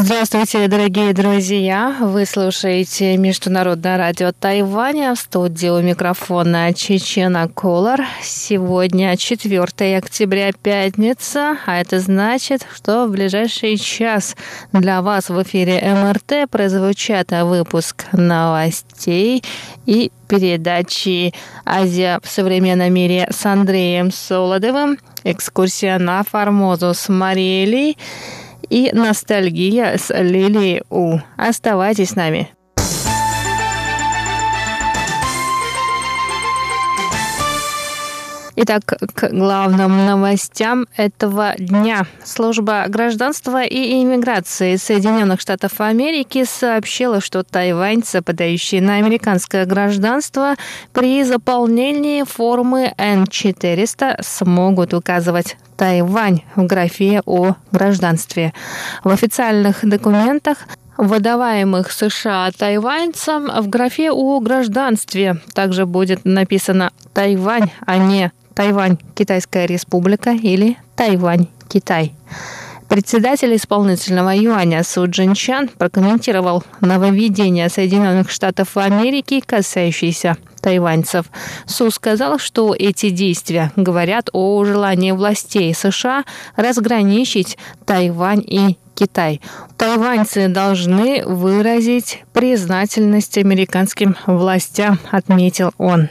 Здравствуйте, дорогие друзья! Вы слушаете Международное радио Тайваня в студии у микрофона Чечена Колор. Сегодня 4 октября, пятница, а это значит, что в ближайший час для вас в эфире МРТ прозвучат выпуск новостей и передачи «Азия в современном мире» с Андреем Солодовым, экскурсия на Формозу с Мариэлей – и ностальгия с Лилией У. Оставайтесь с нами. Итак, к главным новостям этого дня. Служба гражданства и иммиграции Соединенных Штатов Америки сообщила, что тайваньцы, подающие на американское гражданство, при заполнении формы N400 смогут указывать Тайвань в графе о гражданстве. В официальных документах выдаваемых США тайваньцам в графе о гражданстве также будет написано Тайвань, а не Тайвань, Китайская республика или Тайвань, Китай. Председатель исполнительного юаня Су Джинчан прокомментировал нововведение Соединенных Штатов Америки, касающиеся тайваньцев. Су сказал, что эти действия говорят о желании властей США разграничить Тайвань и Китай. Тайваньцы должны выразить признательность американским властям, отметил он.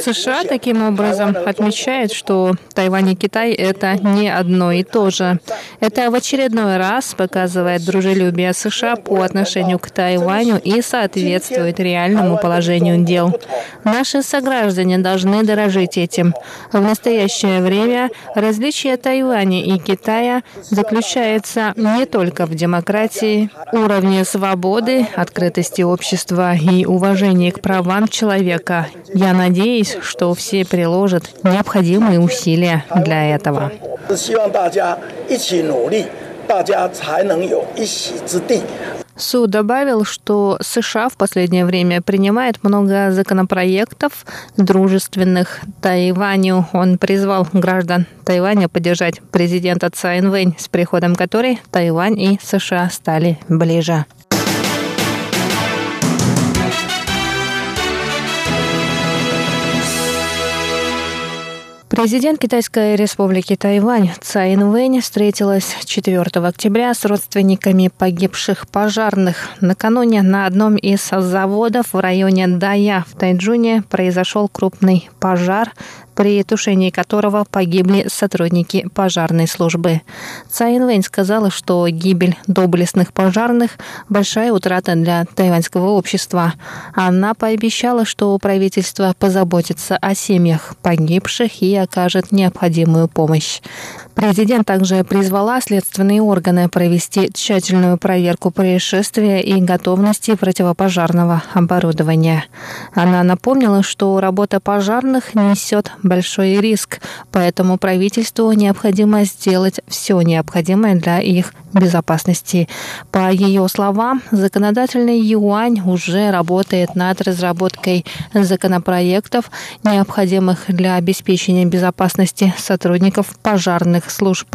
США таким образом отмечает, что Тайвань и Китай – это не одно и то же. Это в очередной раз показывает дружелюбие США по отношению к Тайваню и соответствует реальному положению дел. Наши сограждане должны дорожить этим. В настоящее время различие Тайваня и Китая заключается не только в демократии, уровне свободы, открытости общества и уважении к правам правам человека. Я надеюсь, что все приложат необходимые усилия для этого. Су добавил, что США в последнее время принимает много законопроектов, дружественных Тайваню. Он призвал граждан Тайваня поддержать президента Цай Инвэнь, с приходом которой Тайвань и США стали ближе. Президент Китайской республики Тайвань Цай Инвэнь встретилась 4 октября с родственниками погибших пожарных. Накануне на одном из заводов в районе Дая в Тайджуне произошел крупный пожар при тушении которого погибли сотрудники пожарной службы. Цай Инвэнь сказала, что гибель доблестных пожарных – большая утрата для тайваньского общества. Она пообещала, что правительство позаботится о семьях погибших и окажет необходимую помощь. Президент также призвала следственные органы провести тщательную проверку происшествия и готовности противопожарного оборудования. Она напомнила, что работа пожарных несет большой риск, поэтому правительству необходимо сделать все необходимое для их безопасности. По ее словам, законодательный юань уже работает над разработкой законопроектов, необходимых для обеспечения безопасности сотрудников пожарных служб.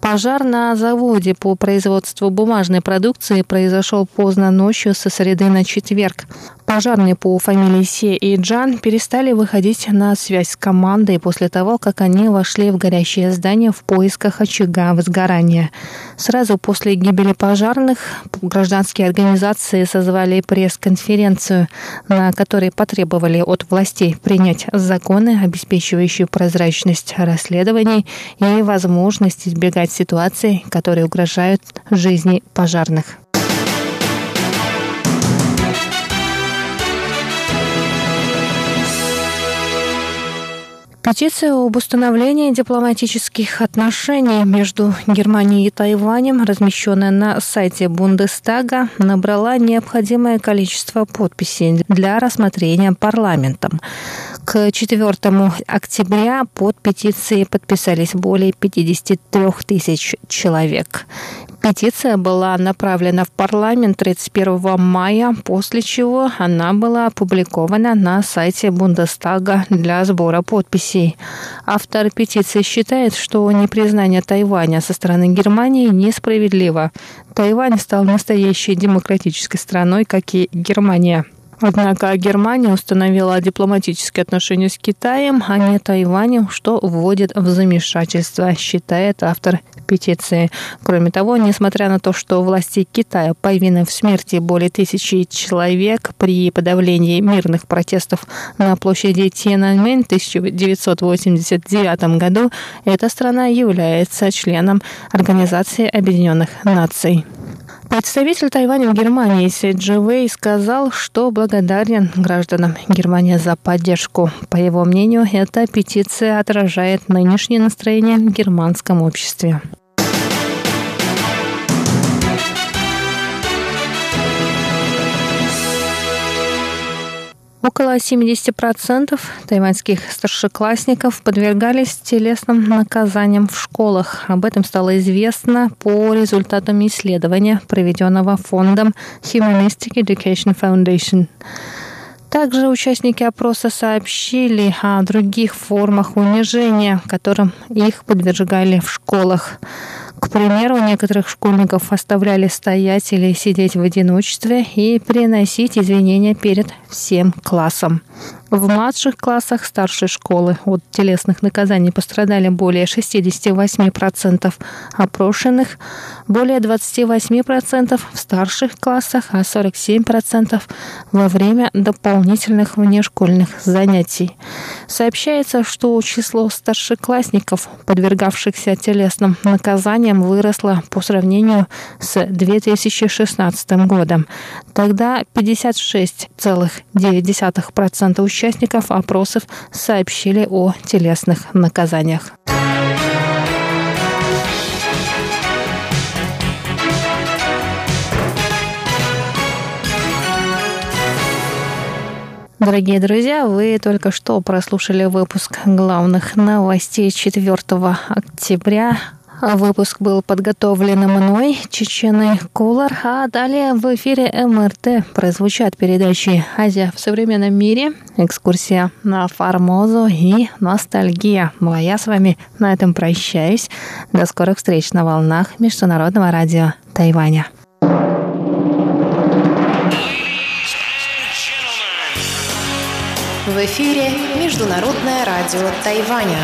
Пожар на заводе по производству бумажной продукции произошел поздно ночью со среды на четверг. Пожарные по фамилии Се и Джан перестали выходить на связь с командой после того, как они вошли в горящее здание в поисках очага возгорания. Сразу после гибели пожарных гражданские организации созвали пресс-конференцию, на которой потребовали от властей принять законы, обеспечивающие прозрачность расследований и возможность избегать ситуаций, которые угрожают жизни пожарных. Петиция об установлении дипломатических отношений между Германией и Тайванем, размещенная на сайте Бундестага, набрала необходимое количество подписей для рассмотрения парламентом. К 4 октября под петицией подписались более 53 тысяч человек. Петиция была направлена в парламент 31 мая, после чего она была опубликована на сайте Бундестага для сбора подписей. Автор петиции считает, что непризнание Тайваня со стороны Германии несправедливо. Тайвань стал настоящей демократической страной, как и Германия. Однако Германия установила дипломатические отношения с Китаем, а не Тайванем, что вводит в замешательство, считает автор петиции. Кроме того, несмотря на то, что власти Китая повинны в смерти более тысячи человек при подавлении мирных протестов на площади Тиананьмэнь в 1989 году, эта страна является членом Организации Объединенных Наций. Представитель Тайваня в Германии Си Джи сказал, что благодарен гражданам Германии за поддержку. По его мнению, эта петиция отражает нынешнее настроение в германском обществе. Около 70% тайваньских старшеклассников подвергались телесным наказаниям в школах. Об этом стало известно по результатам исследования, проведенного фондом Humanistic Education Foundation. Также участники опроса сообщили о других формах унижения, которым их подвергали в школах. К примеру, некоторых школьников оставляли стоять или сидеть в одиночестве и приносить извинения перед всем классом. В младших классах старшей школы от телесных наказаний пострадали более 68% опрошенных, более 28% в старших классах, а 47% во время дополнительных внешкольных занятий. Сообщается, что число старшеклассников, подвергавшихся телесным наказаниям, выросло по сравнению с 2016 годом. Тогда 56,9% участников участников опросов сообщили о телесных наказаниях. Дорогие друзья, вы только что прослушали выпуск главных новостей 4 октября Выпуск был подготовлен мной, Чеченой Кулар, а далее в эфире МРТ прозвучат передачи «Азия в современном мире», экскурсия на Формозу и ностальгия. Ну а я с вами на этом прощаюсь. До скорых встреч на волнах Международного радио Тайваня. В эфире Международное радио Тайваня.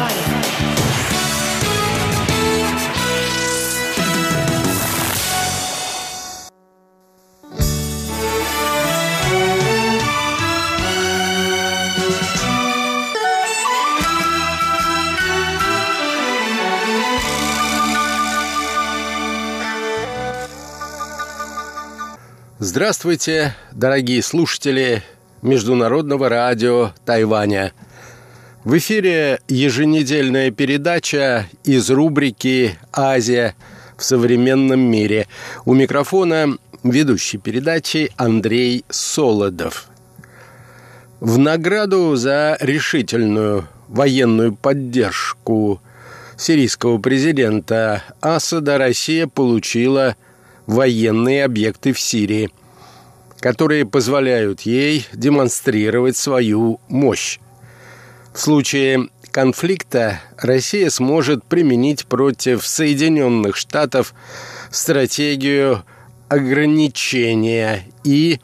Здравствуйте, дорогие слушатели Международного радио Тайваня. В эфире еженедельная передача из рубрики «Азия в современном мире». У микрофона ведущий передачи Андрей Солодов. В награду за решительную военную поддержку сирийского президента Асада Россия получила – военные объекты в Сирии, которые позволяют ей демонстрировать свою мощь. В случае конфликта Россия сможет применить против Соединенных Штатов стратегию ограничения и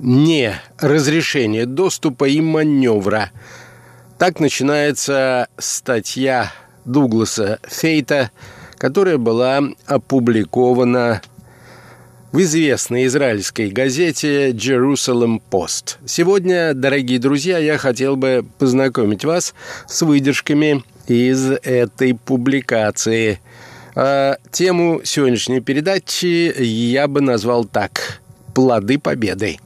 не разрешения доступа и маневра. Так начинается статья Дугласа Фейта, которая была опубликована в известной израильской газете Jerusalem Post. Сегодня, дорогие друзья, я хотел бы познакомить вас с выдержками из этой публикации. А тему сегодняшней передачи я бы назвал так «Плоды победы».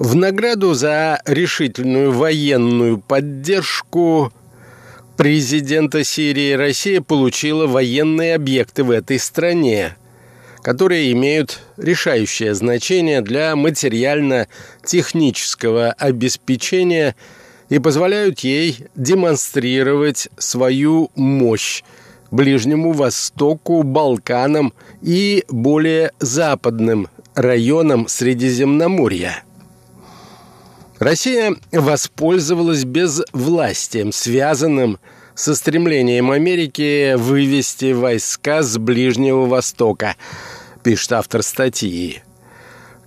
В награду за решительную военную поддержку президента Сирии Россия получила военные объекты в этой стране, которые имеют решающее значение для материально-технического обеспечения и позволяют ей демонстрировать свою мощь Ближнему Востоку, Балканам и более западным районам Средиземноморья. Россия воспользовалась безвластием, связанным со стремлением Америки вывести войска с Ближнего Востока, пишет автор статьи.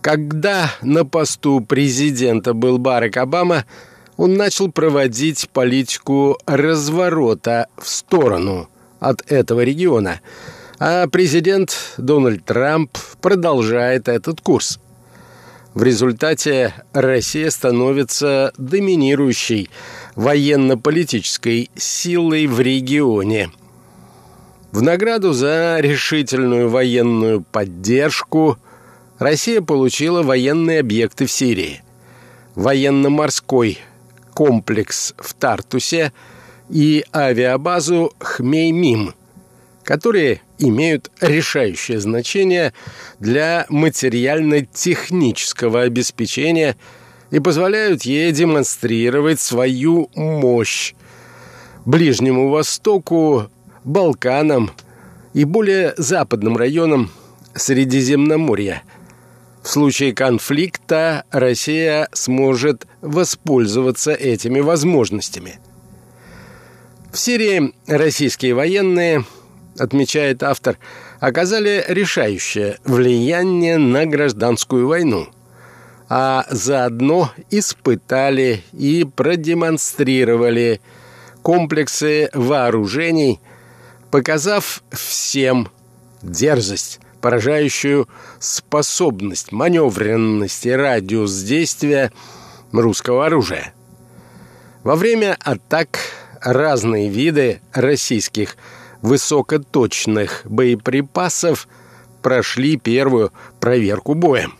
Когда на посту президента был Барак Обама, он начал проводить политику разворота в сторону от этого региона, а президент Дональд Трамп продолжает этот курс. В результате Россия становится доминирующей военно-политической силой в регионе. В награду за решительную военную поддержку Россия получила военные объекты в Сирии, военно-морской комплекс в Тартусе и авиабазу Хмеймим – которые имеют решающее значение для материально-технического обеспечения и позволяют ей демонстрировать свою мощь Ближнему Востоку, Балканам и более западным районам Средиземноморья. В случае конфликта Россия сможет воспользоваться этими возможностями. В Сирии российские военные – отмечает автор, оказали решающее влияние на гражданскую войну, а заодно испытали и продемонстрировали комплексы вооружений, показав всем дерзость, поражающую способность, маневренность и радиус действия русского оружия. Во время атак разные виды российских высокоточных боеприпасов прошли первую проверку боем.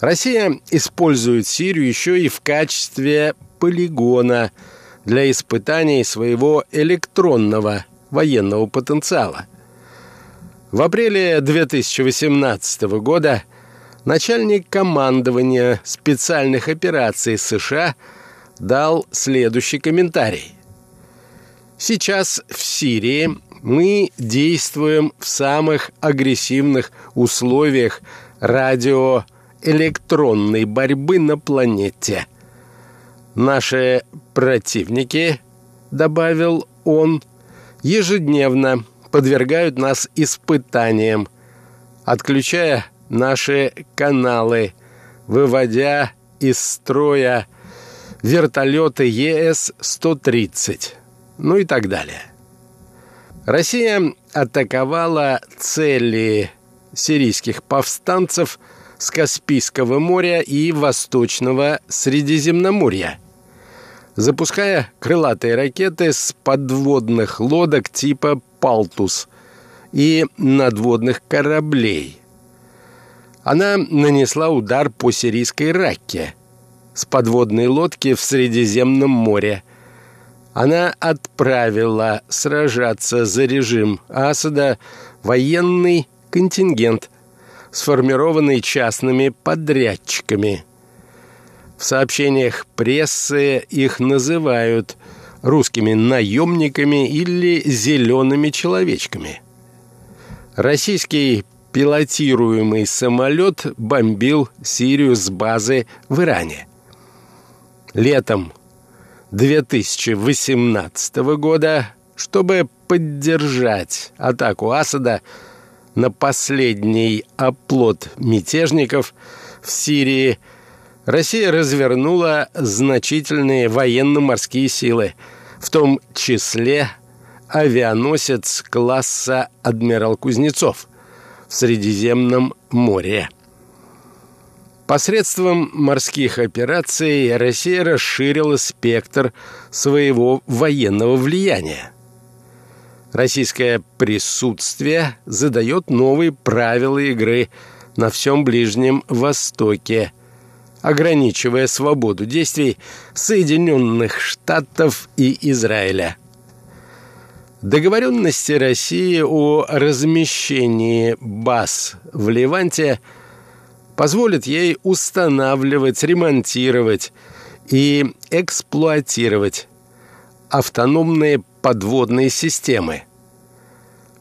Россия использует Сирию еще и в качестве полигона для испытаний своего электронного военного потенциала. В апреле 2018 года начальник командования специальных операций США дал следующий комментарий. Сейчас в Сирии мы действуем в самых агрессивных условиях радиоэлектронной борьбы на планете. Наши противники, добавил он, ежедневно подвергают нас испытаниям, отключая наши каналы, выводя из строя вертолеты ЕС-130 ну и так далее. Россия атаковала цели сирийских повстанцев с Каспийского моря и Восточного Средиземноморья, запуская крылатые ракеты с подводных лодок типа «Палтус» и надводных кораблей. Она нанесла удар по сирийской Ракке с подводной лодки в Средиземном море – она отправила сражаться за режим Асада военный контингент, сформированный частными подрядчиками. В сообщениях прессы их называют русскими наемниками или зелеными человечками. Российский пилотируемый самолет бомбил Сирию с базы в Иране. Летом 2018 года, чтобы поддержать атаку Асада на последний оплот мятежников в Сирии, Россия развернула значительные военно-морские силы, в том числе авианосец класса «Адмирал Кузнецов» в Средиземном море. Посредством морских операций Россия расширила спектр своего военного влияния. Российское присутствие задает новые правила игры на всем Ближнем Востоке, ограничивая свободу действий Соединенных Штатов и Израиля. Договоренности России о размещении баз в Ливанте позволят ей устанавливать, ремонтировать и эксплуатировать автономные подводные системы.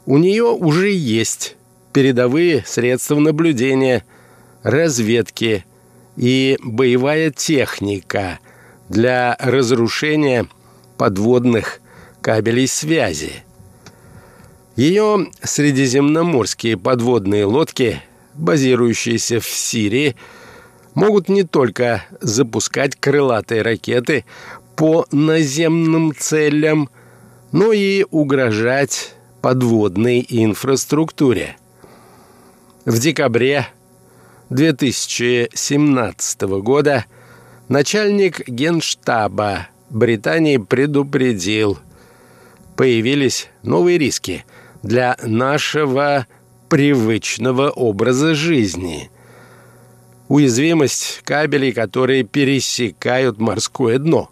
У нее уже есть передовые средства наблюдения, разведки и боевая техника для разрушения подводных кабелей связи. Ее средиземноморские подводные лодки, базирующиеся в Сирии, могут не только запускать крылатые ракеты по наземным целям, но и угрожать подводной инфраструктуре. В декабре 2017 года начальник генштаба Британии предупредил, появились новые риски для нашего привычного образа жизни. Уязвимость кабелей, которые пересекают морское дно.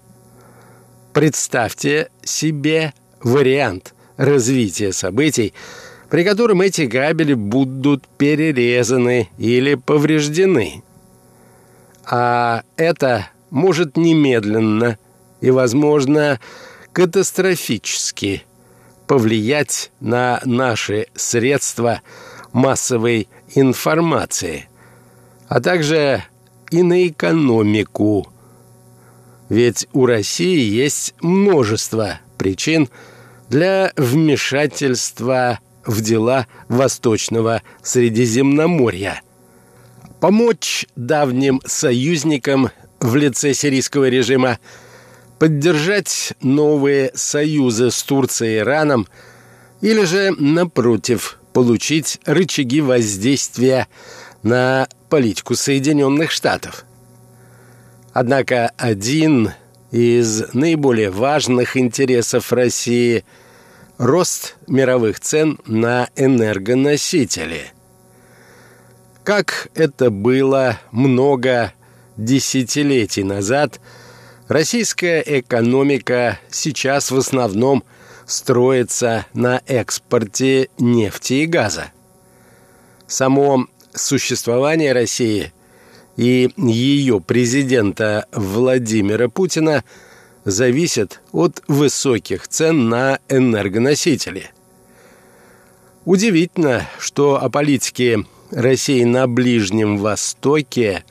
Представьте себе вариант развития событий, при котором эти кабели будут перерезаны или повреждены. А это может немедленно и, возможно, катастрофически повлиять на наши средства массовой информации, а также и на экономику. Ведь у России есть множество причин для вмешательства в дела Восточного Средиземноморья. Помочь давним союзникам в лице сирийского режима поддержать новые союзы с Турцией и Ираном или же, напротив, получить рычаги воздействия на политику Соединенных Штатов. Однако один из наиболее важных интересов России – рост мировых цен на энергоносители. Как это было много десятилетий назад – Российская экономика сейчас в основном строится на экспорте нефти и газа. Само существование России и ее президента Владимира Путина зависит от высоких цен на энергоносители. Удивительно, что о политике России на Ближнем Востоке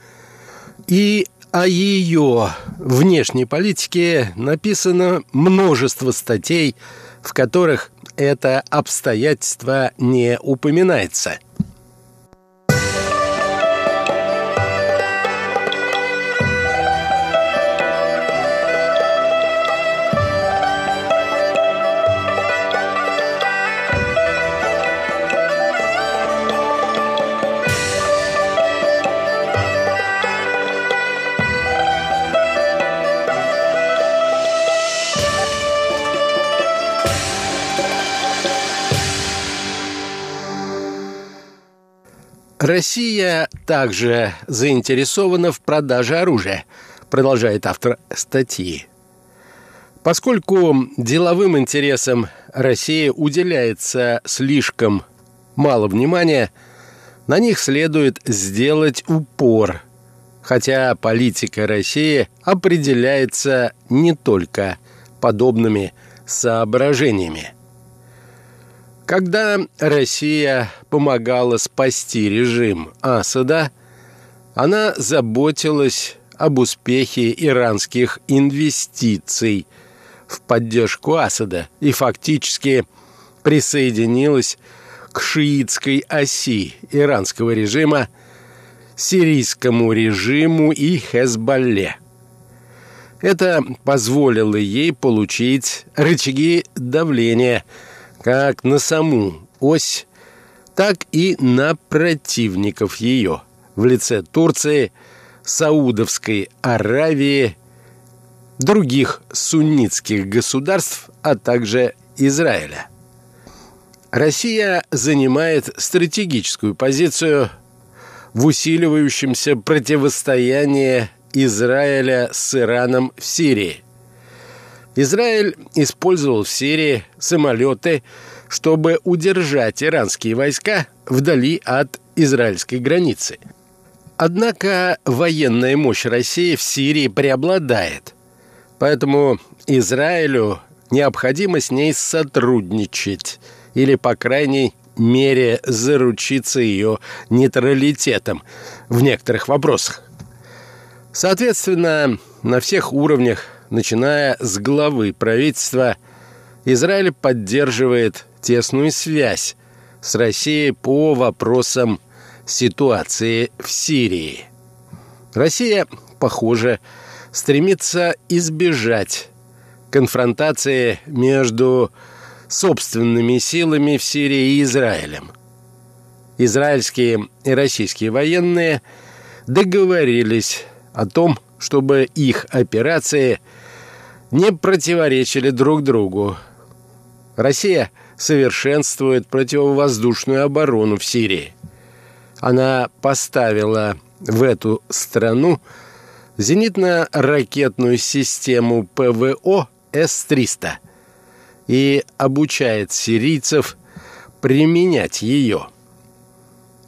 и о ее внешней политике написано множество статей, в которых это обстоятельство не упоминается – Россия также заинтересована в продаже оружия, продолжает автор статьи. Поскольку деловым интересам России уделяется слишком мало внимания, на них следует сделать упор, хотя политика России определяется не только подобными соображениями. Когда Россия помогала спасти режим Асада, она заботилась об успехе иранских инвестиций в поддержку Асада и фактически присоединилась к шиитской оси иранского режима, сирийскому режиму и Хезболле. Это позволило ей получить рычаги давления – как на саму ось, так и на противников ее в лице Турции, Саудовской Аравии, других суннитских государств, а также Израиля. Россия занимает стратегическую позицию в усиливающемся противостоянии Израиля с Ираном в Сирии. Израиль использовал в Сирии самолеты, чтобы удержать иранские войска вдали от израильской границы. Однако военная мощь России в Сирии преобладает, поэтому Израилю необходимо с ней сотрудничать или, по крайней мере, заручиться ее нейтралитетом в некоторых вопросах. Соответственно, на всех уровнях, начиная с главы правительства, Израиль поддерживает тесную связь с Россией по вопросам ситуации в Сирии. Россия, похоже, стремится избежать конфронтации между собственными силами в Сирии и Израилем. Израильские и российские военные договорились о том, чтобы их операции не противоречили друг другу. Россия совершенствует противовоздушную оборону в Сирии. Она поставила в эту страну зенитно-ракетную систему ПВО С-300 и обучает сирийцев применять ее.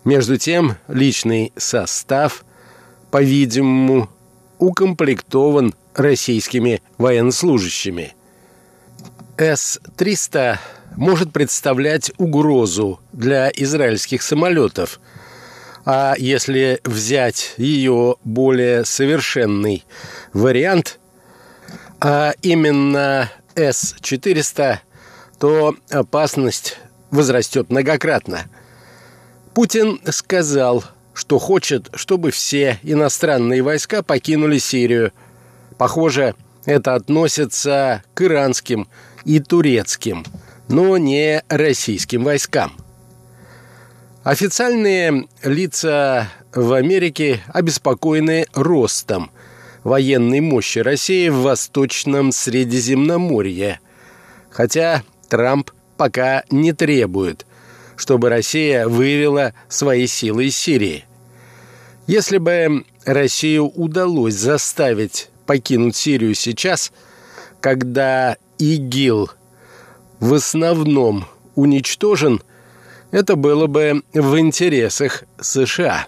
Между тем, личный состав, по-видимому, укомплектован российскими военнослужащими. С-300 может представлять угрозу для израильских самолетов, а если взять ее более совершенный вариант, а именно С-400, то опасность возрастет многократно. Путин сказал, что хочет, чтобы все иностранные войска покинули Сирию. Похоже, это относится к иранским и турецким, но не российским войскам. Официальные лица в Америке обеспокоены ростом военной мощи России в Восточном Средиземноморье, хотя Трамп пока не требует, чтобы Россия вывела свои силы из Сирии. Если бы Россию удалось заставить покинуть Сирию сейчас, когда ИГИЛ в основном уничтожен, это было бы в интересах США.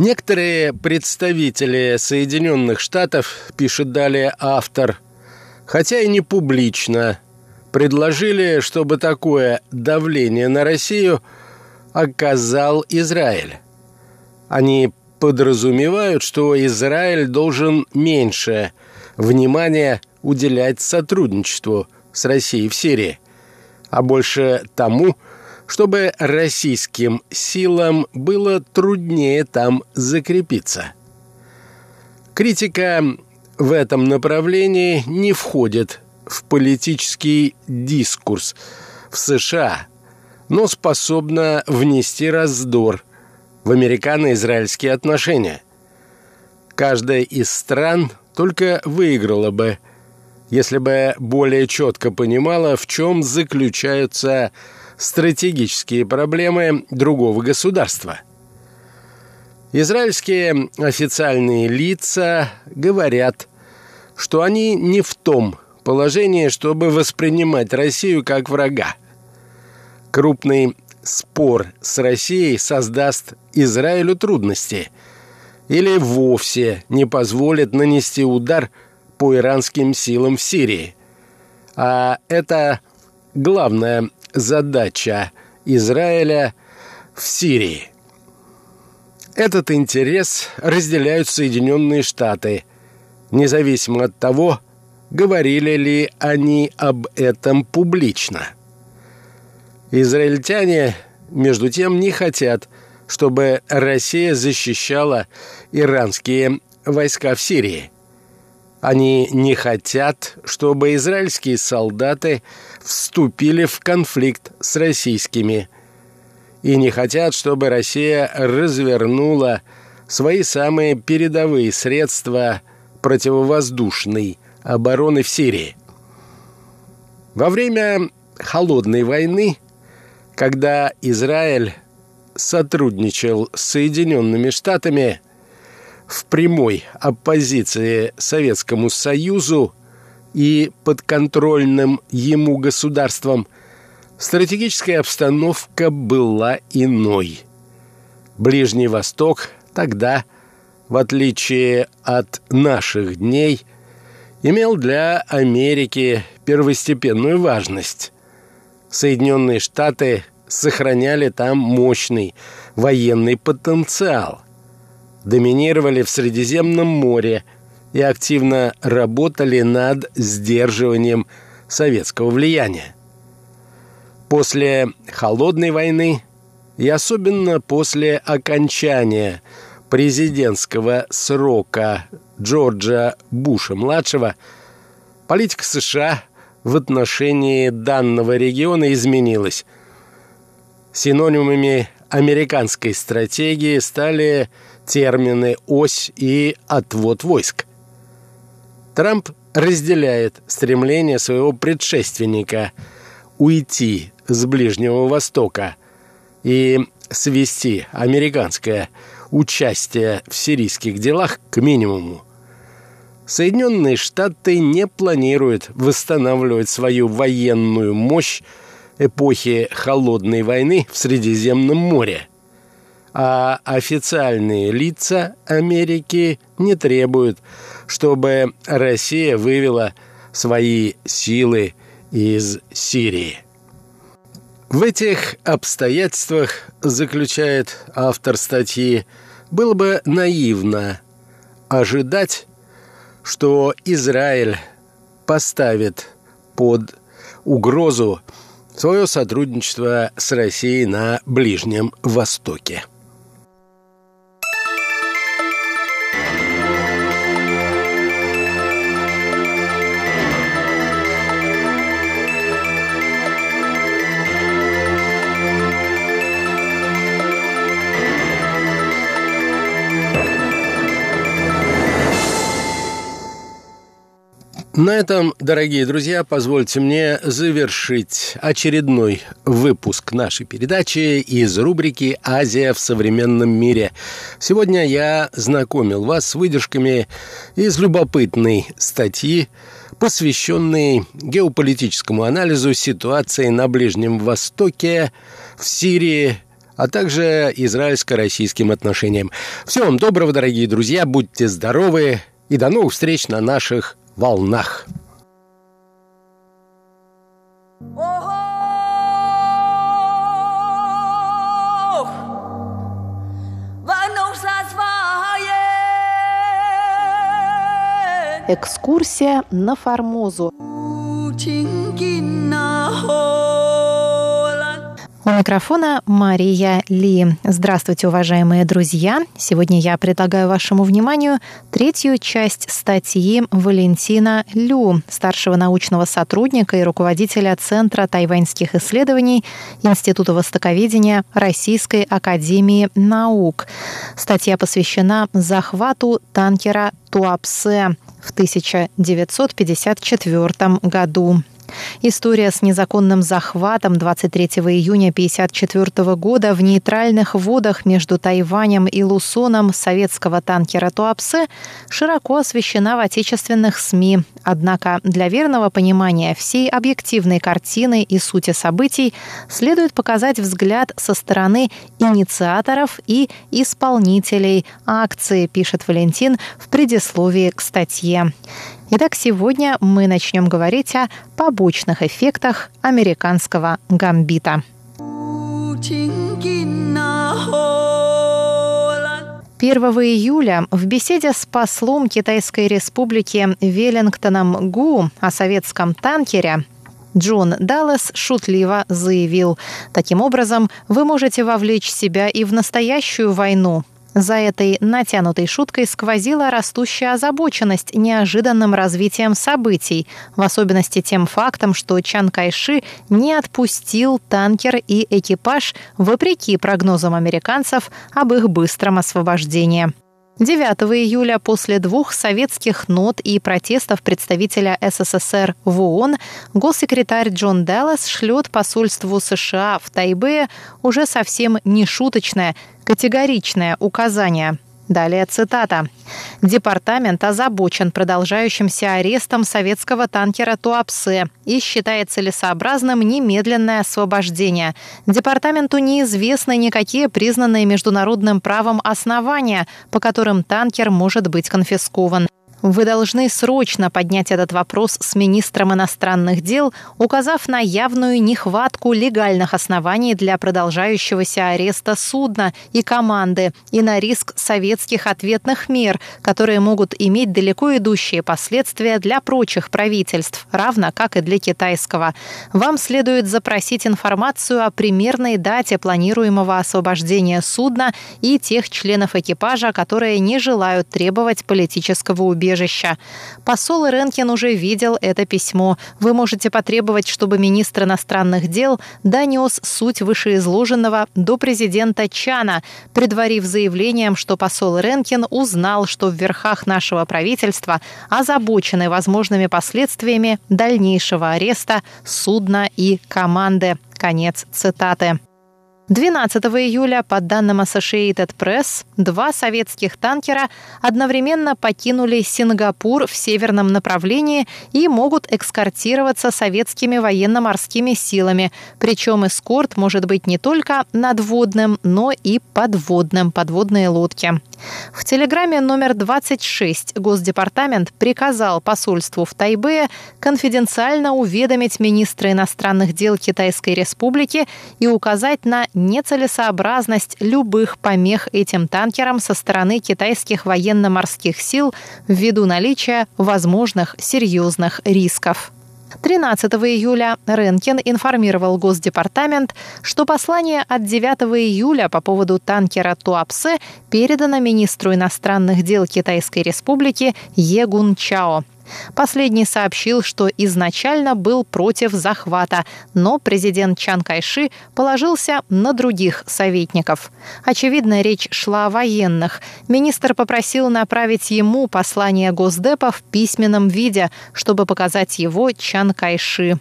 Некоторые представители Соединенных Штатов, пишет далее автор, хотя и не публично, предложили, чтобы такое давление на Россию оказал Израиль. Они подразумевают, что Израиль должен меньше внимания уделять сотрудничеству с Россией в Сирии, а больше тому, чтобы российским силам было труднее там закрепиться. Критика в этом направлении не входит в политический дискурс в США, но способна внести раздор в американо-израильские отношения. Каждая из стран только выиграла бы, если бы более четко понимала, в чем заключаются стратегические проблемы другого государства. Израильские официальные лица говорят, что они не в том положении, чтобы воспринимать Россию как врага. Крупный спор с Россией создаст Израилю трудности или вовсе не позволит нанести удар по иранским силам в Сирии. А это главная задача Израиля в Сирии. Этот интерес разделяют Соединенные Штаты, независимо от того, говорили ли они об этом публично. Израильтяне, между тем, не хотят, чтобы Россия защищала иранские войска в Сирии. Они не хотят, чтобы израильские солдаты вступили в конфликт с российскими. И не хотят, чтобы Россия развернула свои самые передовые средства противовоздушной обороны в Сирии. Во время Холодной войны, когда Израиль сотрудничал с Соединенными Штатами в прямой оппозиции Советскому Союзу и подконтрольным ему государствам, стратегическая обстановка была иной. Ближний Восток тогда, в отличие от наших дней, имел для Америки первостепенную важность. Соединенные Штаты сохраняли там мощный военный потенциал, доминировали в Средиземном море и активно работали над сдерживанием советского влияния. После Холодной войны и особенно после окончания президентского срока Джорджа Буша-младшего, политика США в отношении данного региона изменилась. Синонимами американской стратегии стали термины «ось» и «отвод войск». Трамп разделяет стремление своего предшественника уйти с Ближнего Востока и свести американское участие в сирийских делах к минимуму. Соединенные Штаты не планируют восстанавливать свою военную мощь эпохи Холодной войны в Средиземном море. А официальные лица Америки не требуют, чтобы Россия вывела свои силы из Сирии. В этих обстоятельствах, заключает автор статьи, было бы наивно ожидать, что Израиль поставит под угрозу свое сотрудничество с Россией на Ближнем Востоке. На этом, дорогие друзья, позвольте мне завершить очередной выпуск нашей передачи из рубрики «Азия в современном мире». Сегодня я знакомил вас с выдержками из любопытной статьи, посвященной геополитическому анализу ситуации на Ближнем Востоке, в Сирии, а также израильско-российским отношениям. Всего вам доброго, дорогие друзья, будьте здоровы и до новых встреч на наших волнах. Экскурсия на Формозу. У микрофона Мария Ли. Здравствуйте, уважаемые друзья! Сегодня я предлагаю вашему вниманию третью часть статьи Валентина Лю, старшего научного сотрудника и руководителя Центра тайваньских исследований Института востоковедения Российской академии наук. Статья посвящена захвату танкера Туапсе в 1954 году. История с незаконным захватом 23 июня 1954 года в нейтральных водах между Тайванем и Лусоном советского танкера Туапсе широко освещена в отечественных СМИ. Однако для верного понимания всей объективной картины и сути событий следует показать взгляд со стороны инициаторов и исполнителей акции, пишет Валентин в предисловии к статье. Итак, сегодня мы начнем говорить о побочных эффектах американского гамбита. 1 июля в беседе с послом Китайской республики Веллингтоном Гу о советском танкере Джон Даллас шутливо заявил, «Таким образом, вы можете вовлечь себя и в настоящую войну, За этой натянутой шуткой сквозила растущая озабоченность неожиданным развитием событий, в особенности тем фактом, что Чан Кайши не отпустил танкер и экипаж вопреки прогнозам американцев об их быстром освобождении. 9 июля после двух советских нот и протестов представителя СССР в ООН госсекретарь Джон Даллас шлет посольству США в Тайбе уже совсем не шуточное, категоричное указание – Далее цитата. Департамент озабочен продолжающимся арестом советского танкера Туапсе и считает целесообразным немедленное освобождение. Департаменту неизвестны никакие признанные международным правом основания, по которым танкер может быть конфискован. Вы должны срочно поднять этот вопрос с министром иностранных дел, указав на явную нехватку легальных оснований для продолжающегося ареста судна и команды и на риск советских ответных мер, которые могут иметь далеко идущие последствия для прочих правительств, равно как и для китайского. Вам следует запросить информацию о примерной дате планируемого освобождения судна и тех членов экипажа, которые не желают требовать политического убежища убежища. Посол Ренкин уже видел это письмо. Вы можете потребовать, чтобы министр иностранных дел донес суть вышеизложенного до президента Чана, предварив заявлением, что посол Ренкин узнал, что в верхах нашего правительства озабочены возможными последствиями дальнейшего ареста судна и команды. Конец цитаты. 12 июля, по данным Associated Press, два советских танкера одновременно покинули Сингапур в северном направлении и могут экскортироваться советскими военно-морскими силами. Причем эскорт может быть не только надводным, но и подводным, подводные лодки. В телеграмме номер 26 Госдепартамент приказал посольству в Тайбе конфиденциально уведомить министра иностранных дел Китайской Республики и указать на нецелесообразность любых помех этим танкерам со стороны китайских военно-морских сил ввиду наличия возможных серьезных рисков. 13 июля Ренкин информировал Госдепартамент, что послание от 9 июля по поводу танкера Туапсе передано министру иностранных дел Китайской Республики Егун Чао. Последний сообщил, что изначально был против захвата, но президент Чан Кайши положился на других советников. Очевидно, речь шла о военных. Министр попросил направить ему послание Госдепа в письменном виде, чтобы показать его Чан Кайши.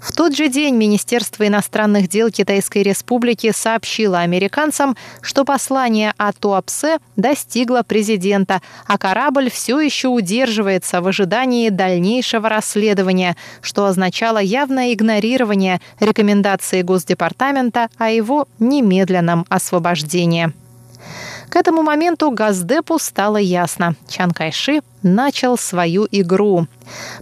В тот же день Министерство иностранных дел Китайской Республики сообщило американцам, что послание о Туапсе достигло президента, а корабль все еще удерживается в ожидании дальнейшего расследования, что означало явное игнорирование рекомендации Госдепартамента о его немедленном освобождении. К этому моменту Газдепу стало ясно. Чан Кайши начал свою игру.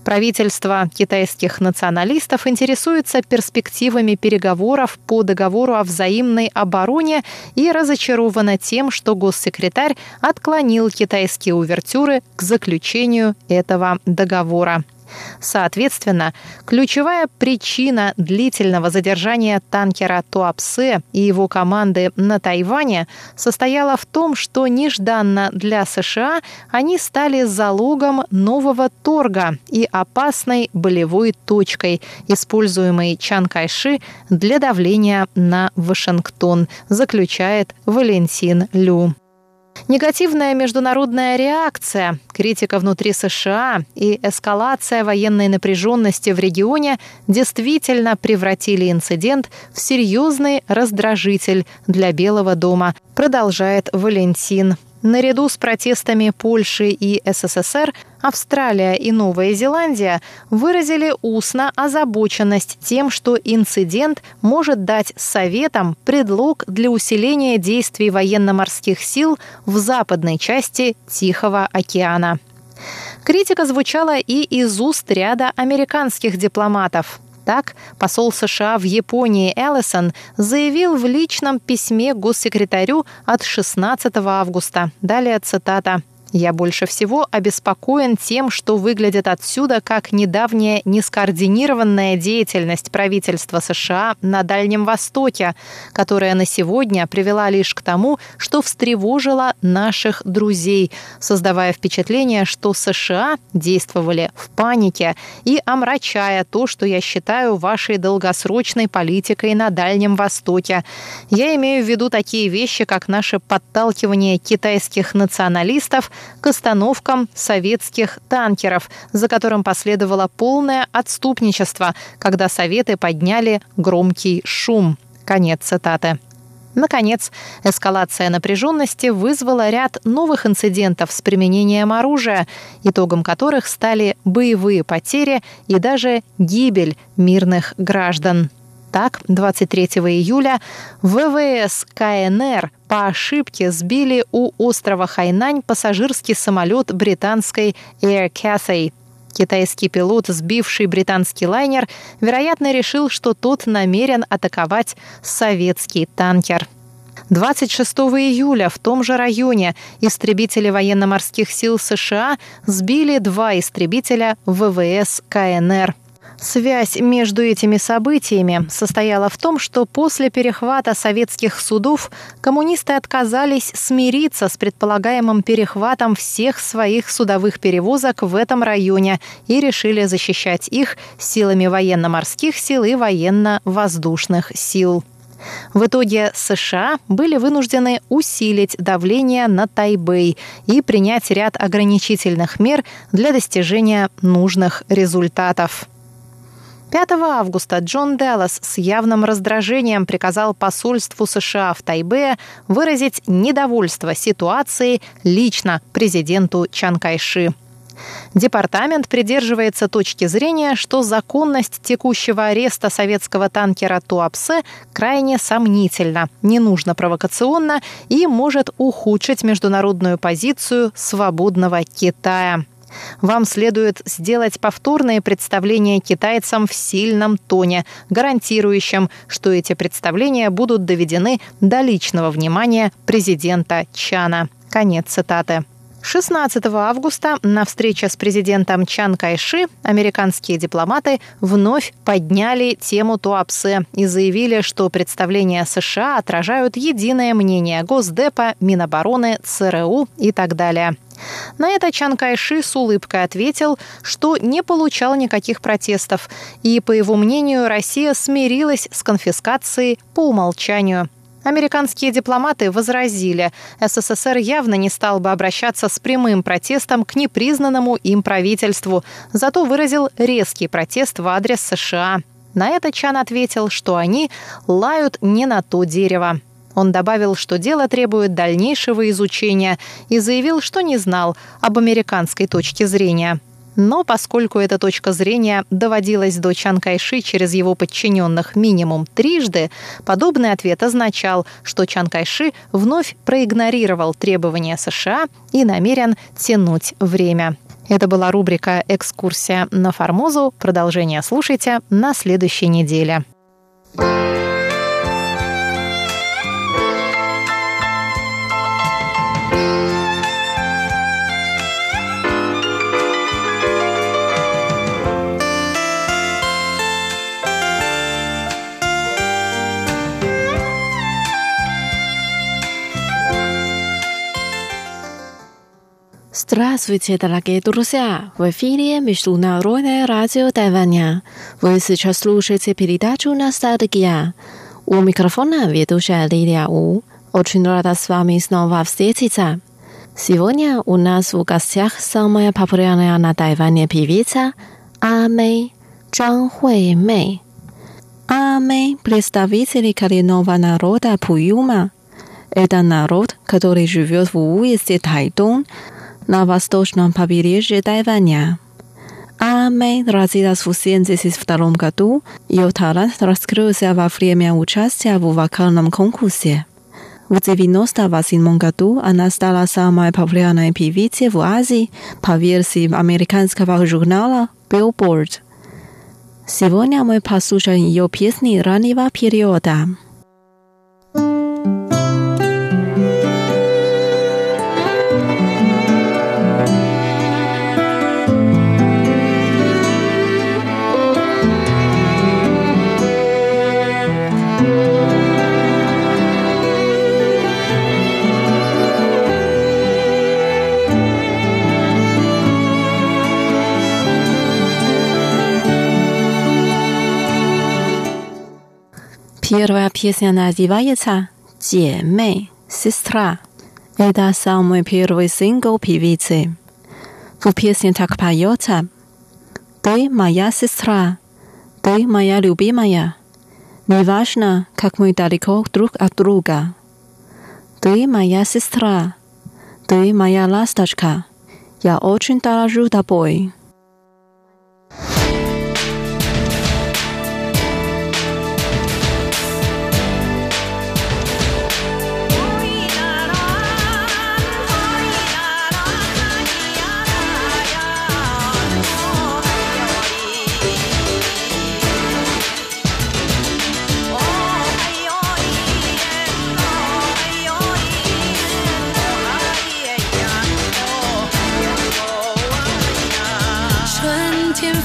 Правительство китайских националистов интересуется перспективами переговоров по договору о взаимной обороне и разочаровано тем, что госсекретарь отклонил китайские увертюры к заключению этого договора. Соответственно, ключевая причина длительного задержания танкера Туапсе и его команды на Тайване состояла в том, что нежданно для США они стали залогом нового торга и опасной болевой точкой, используемой Чан Кайши для давления на Вашингтон, заключает Валентин Лю. Негативная международная реакция, критика внутри США и эскалация военной напряженности в регионе действительно превратили инцидент в серьезный раздражитель для Белого дома, продолжает Валентин Наряду с протестами Польши и СССР Австралия и Новая Зеландия выразили устно озабоченность тем, что инцидент может дать Советам предлог для усиления действий военно-морских сил в западной части Тихого океана. Критика звучала и из уст ряда американских дипломатов. Так, посол США в Японии Эллисон заявил в личном письме госсекретарю от 16 августа. Далее цитата. Я больше всего обеспокоен тем, что выглядит отсюда как недавняя нескоординированная деятельность правительства США на Дальнем Востоке, которая на сегодня привела лишь к тому, что встревожила наших друзей, создавая впечатление, что США действовали в панике и омрачая то, что я считаю вашей долгосрочной политикой на Дальнем Востоке. Я имею в виду такие вещи, как наше подталкивание китайских националистов – к остановкам советских танкеров, за которым последовало полное отступничество, когда Советы подняли громкий шум. Конец цитаты. Наконец, эскалация напряженности вызвала ряд новых инцидентов с применением оружия, итогом которых стали боевые потери и даже гибель мирных граждан. Так, 23 июля ВВС КНР по ошибке сбили у острова Хайнань пассажирский самолет британской Air Cathay. Китайский пилот, сбивший британский лайнер, вероятно, решил, что тот намерен атаковать советский танкер. 26 июля в том же районе истребители военно-морских сил США сбили два истребителя ВВС КНР. Связь между этими событиями состояла в том, что после перехвата советских судов коммунисты отказались смириться с предполагаемым перехватом всех своих судовых перевозок в этом районе и решили защищать их силами военно-морских сил и военно-воздушных сил. В итоге США были вынуждены усилить давление на Тайбэй и принять ряд ограничительных мер для достижения нужных результатов. 5 августа Джон Деллас с явным раздражением приказал посольству США в Тайбе выразить недовольство ситуацией лично президенту Чан Кайши. Департамент придерживается точки зрения, что законность текущего ареста советского танкера Туапсе крайне сомнительна, не нужно провокационно и может ухудшить международную позицию свободного Китая. Вам следует сделать повторные представления китайцам в сильном тоне, гарантирующем, что эти представления будут доведены до личного внимания президента Чана. Конец цитаты. 16 августа на встрече с президентом Чан Кайши американские дипломаты вновь подняли тему Туапсе и заявили, что представления США отражают единое мнение Госдепа, Минобороны, ЦРУ и так далее. На это Чан Кайши с улыбкой ответил, что не получал никаких протестов, и, по его мнению, Россия смирилась с конфискацией по умолчанию. Американские дипломаты возразили, СССР явно не стал бы обращаться с прямым протестом к непризнанному им правительству, зато выразил резкий протест в адрес США. На это Чан ответил, что они лают не на то дерево. Он добавил, что дело требует дальнейшего изучения и заявил, что не знал об американской точке зрения. Но поскольку эта точка зрения доводилась до Чан Кайши через его подчиненных минимум трижды, подобный ответ означал, что Чан Кайши вновь проигнорировал требования США и намерен тянуть время. Это была рубрика «Экскурсия на Формозу». Продолжение слушайте на следующей неделе. Здравствуйте, дорогие друзья! В эфире Международное радио Тайваня. Вы сейчас слушаете передачу «Ностальгия». У микрофона ведущая Лилия У. Очень рада с вами снова встретиться. Сегодня у нас в гостях самая популярная на Тайване певица А Мэй, Чжан Хуэй Мэй. А Мэй – представитель коренного народа Пуюма. Это народ, который живет в уезде Тайдун – на восточном побережье Тайваня. А Мэй родилась в 1972 году. Ее талант раскрылся во время участия в вокальном конкурсе. В 1998 году она стала самой популярной певицей в Азии по версии американского журнала Billboard. Сегодня мы послушаем ее песни раннего периода. Песня называется «姐妹» «Сестра». Это самый первый сингл певицы. В песне так поется «Ты моя сестра, ты моя любимая». Неважно, как мы далеко друг от друга. Ты моя сестра, ты моя ласточка. Я очень дорожу тобой.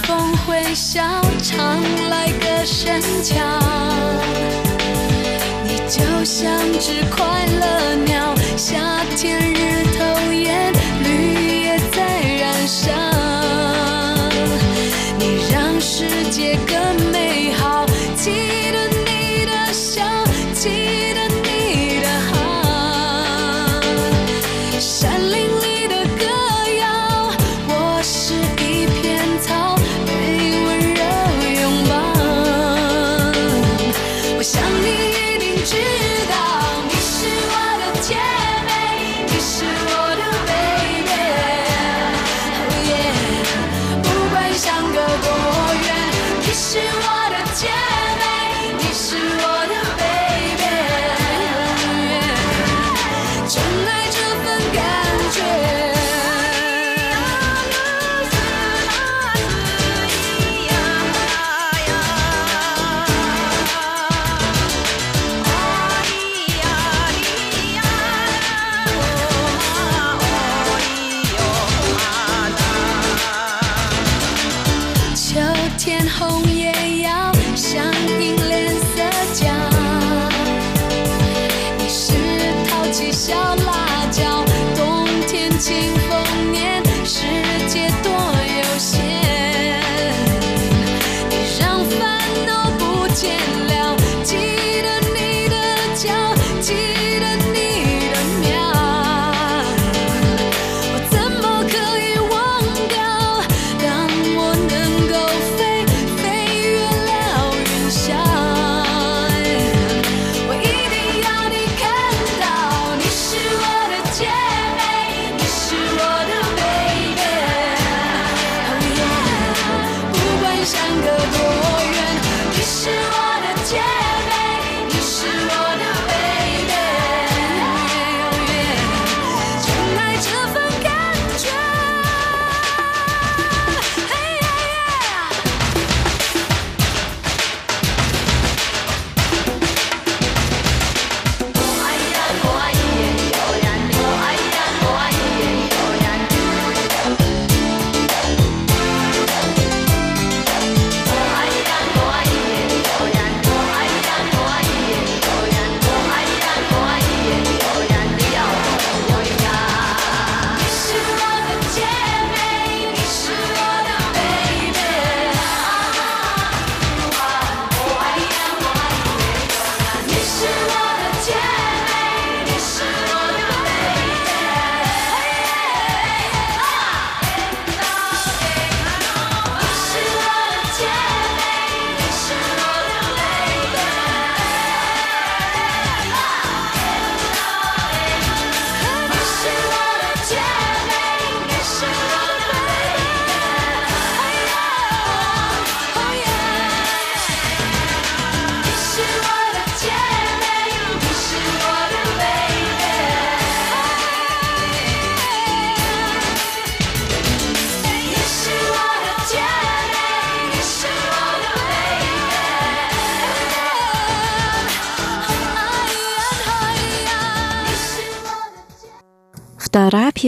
风会笑唱来歌声俏你就像只快乐鸟夏天日头炎绿叶在燃烧。你让世界更美好记得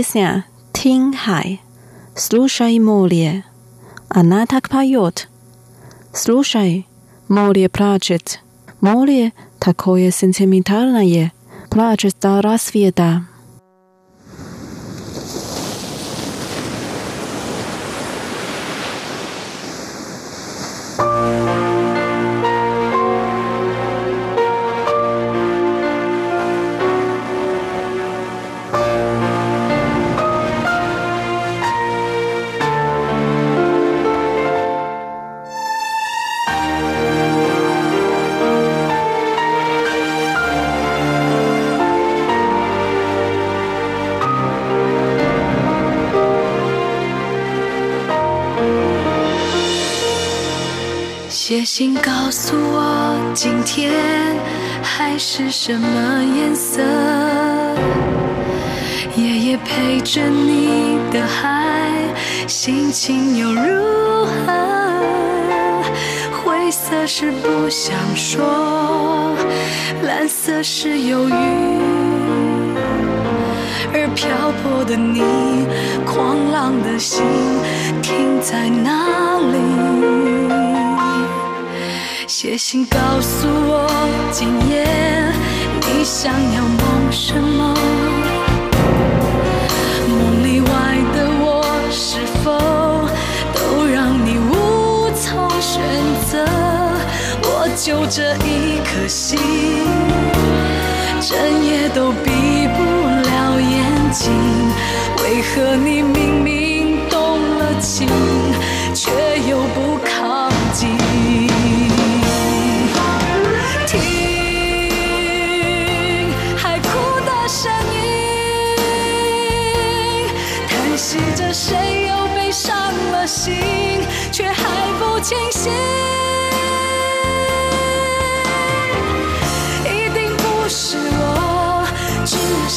песня «Тинь хай», слушай море. Она так поет. Слушай, море плачет. Море такое сентиментальное, плачет до рассвета. 信告诉我，今天海是什么颜色？夜夜陪着你的海，心情又如何？灰色是不想说，蓝色是忧郁，而漂泊的你，狂浪的心停在哪里？写信告诉我，今夜你想要梦什么？梦里外的我，是否都让你无从选择？我就这一颗心，整夜都闭不了眼睛。为何你明明动了情，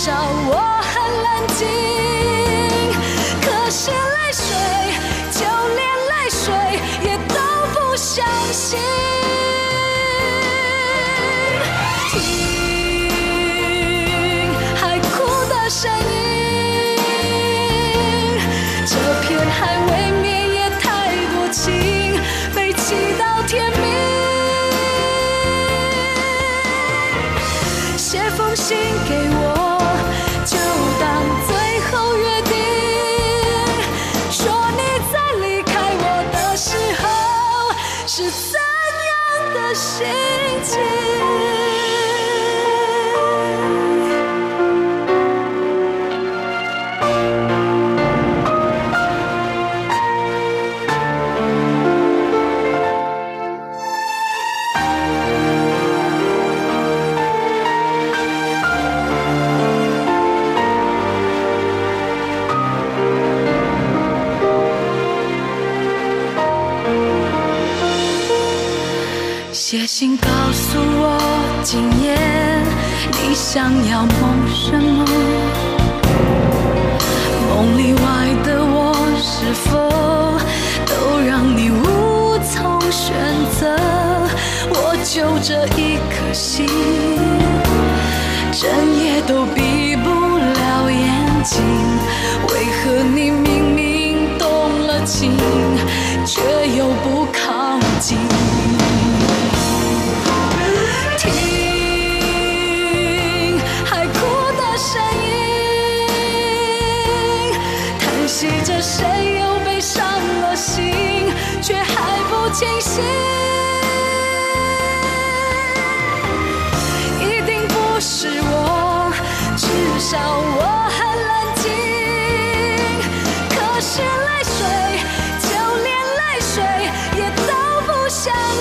少我很冷静。可是泪水，就连泪水也都不相信。听海哭的声音。这片海未免也太多情，飞起到天明。写封信给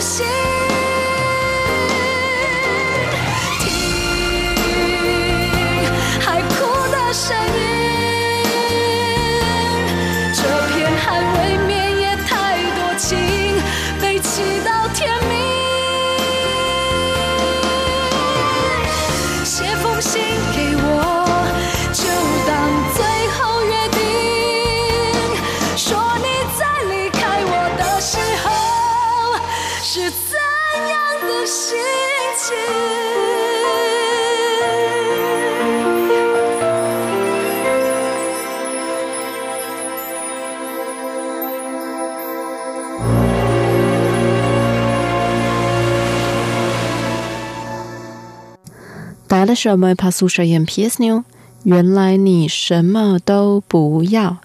心。Dlaczego posłuchają pieśnię? 原来你什么都不要。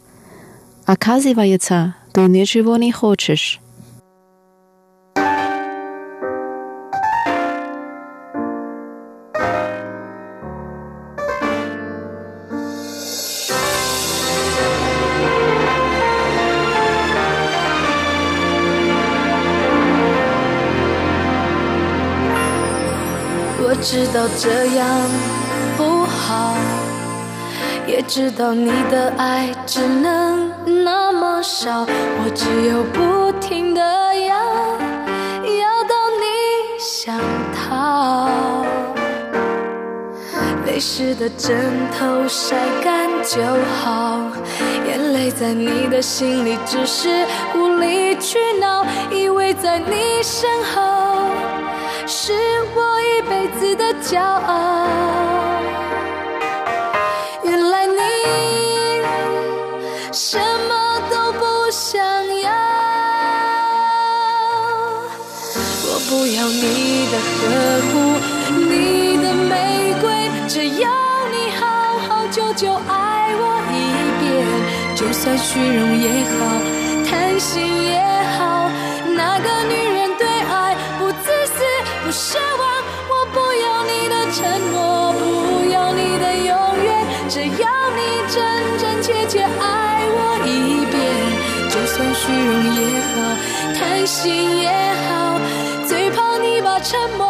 Оказывается, ты ничего не хочешь. 道这样不好，也知道你的爱只能那么少，我只有不停的要。要到你想逃。泪湿的枕头晒干就好，眼泪在你的心里只是无理取闹，依偎在你身后是我一辈子的骄傲。原来你什么都不想要，我不要你的呵护，你的玫瑰，只要你好好久久爱我一遍，就算虚荣也好，贪心也好，那个女人对爱不自私不奢，承诺，不要你的永远，只要你真真切切爱我一遍，就算虚荣也好，贪心也好，最怕你把沉默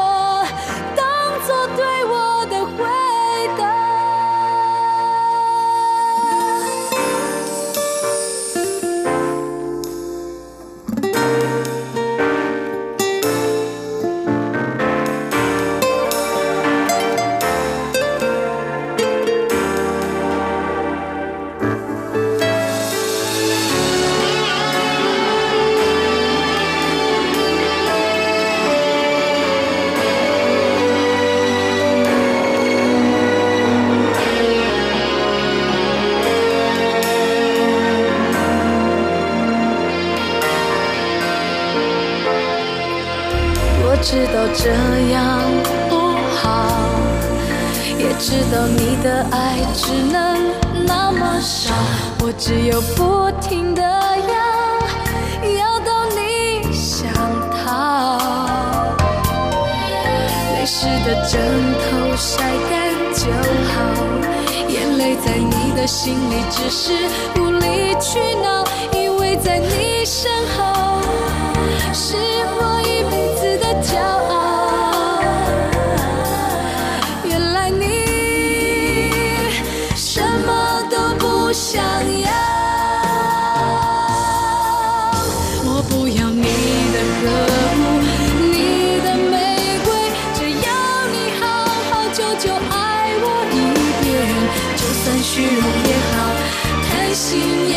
see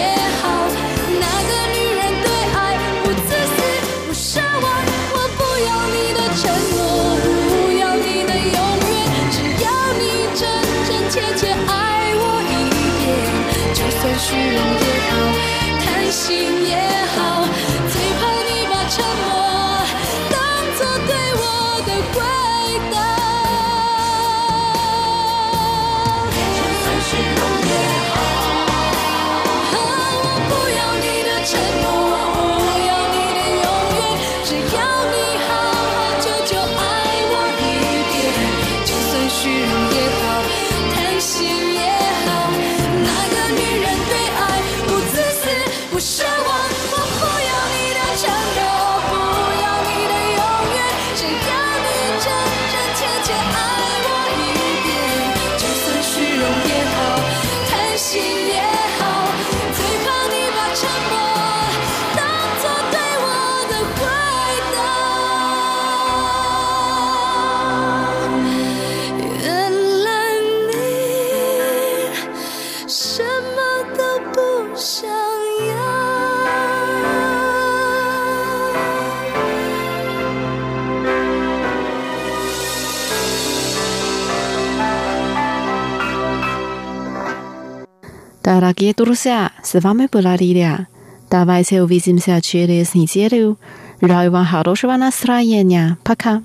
Дорогие друзья, с вами была Лилия. Давайте увидимся через неделю. Желаю вам хорошего настроения. Пока.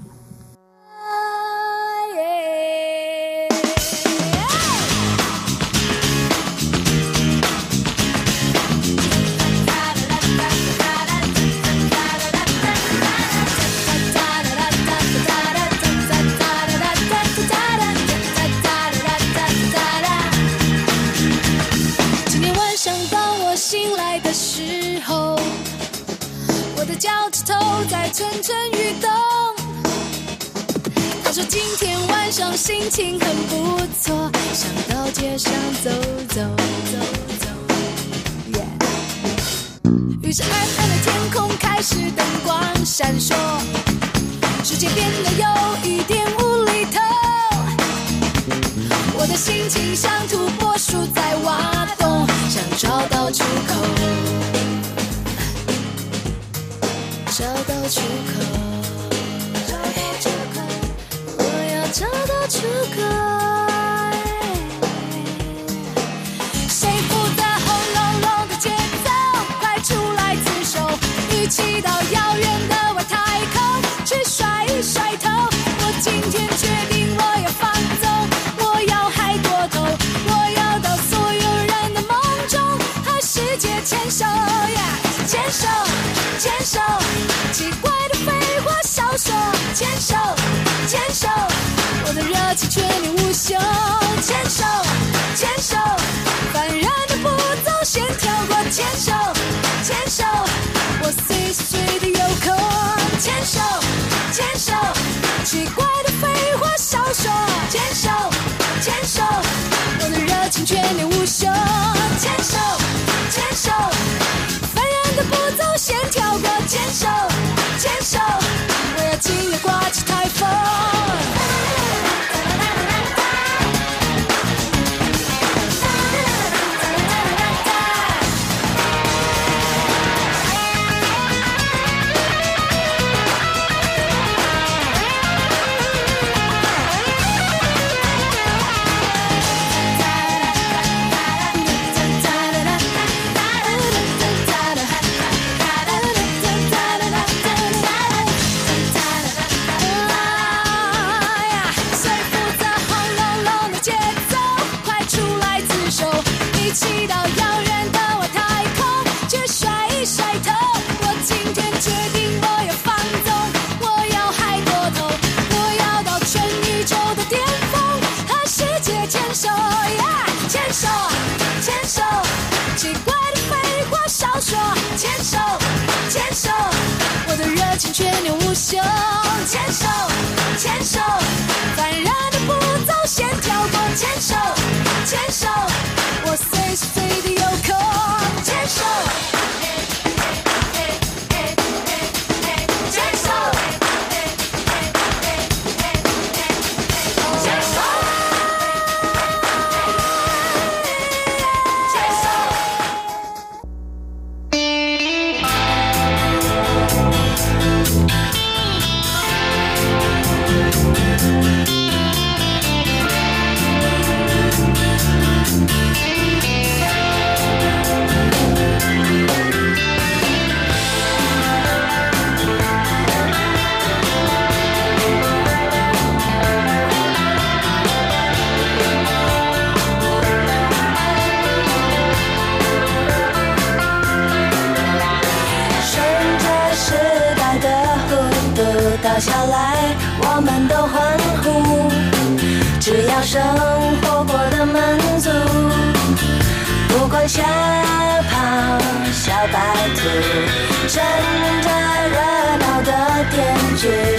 蠢蠢欲动他说今天晚上心情很不错想到街上走走走走耶于是暗暗的天空开始灯光闪烁世界变得有一点无厘头我的心情像土拨鼠在挖洞想找到出口。找到出口找到出口我要找到出口。牵手牵手我的热情全年无休。牵手牵手烦人的步骤先跳过。牵手牵手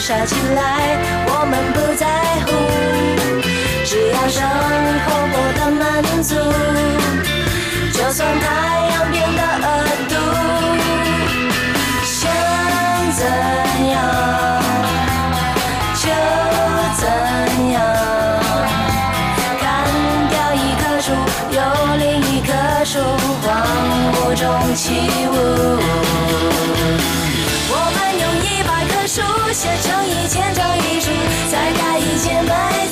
耍起来我们不在乎，只要生活过得满足，就算太阳变得恶毒，想怎样就怎样。砍掉一棵树，有另一棵树，荒芜中起舞。写成一千张遗书，再盖一间白。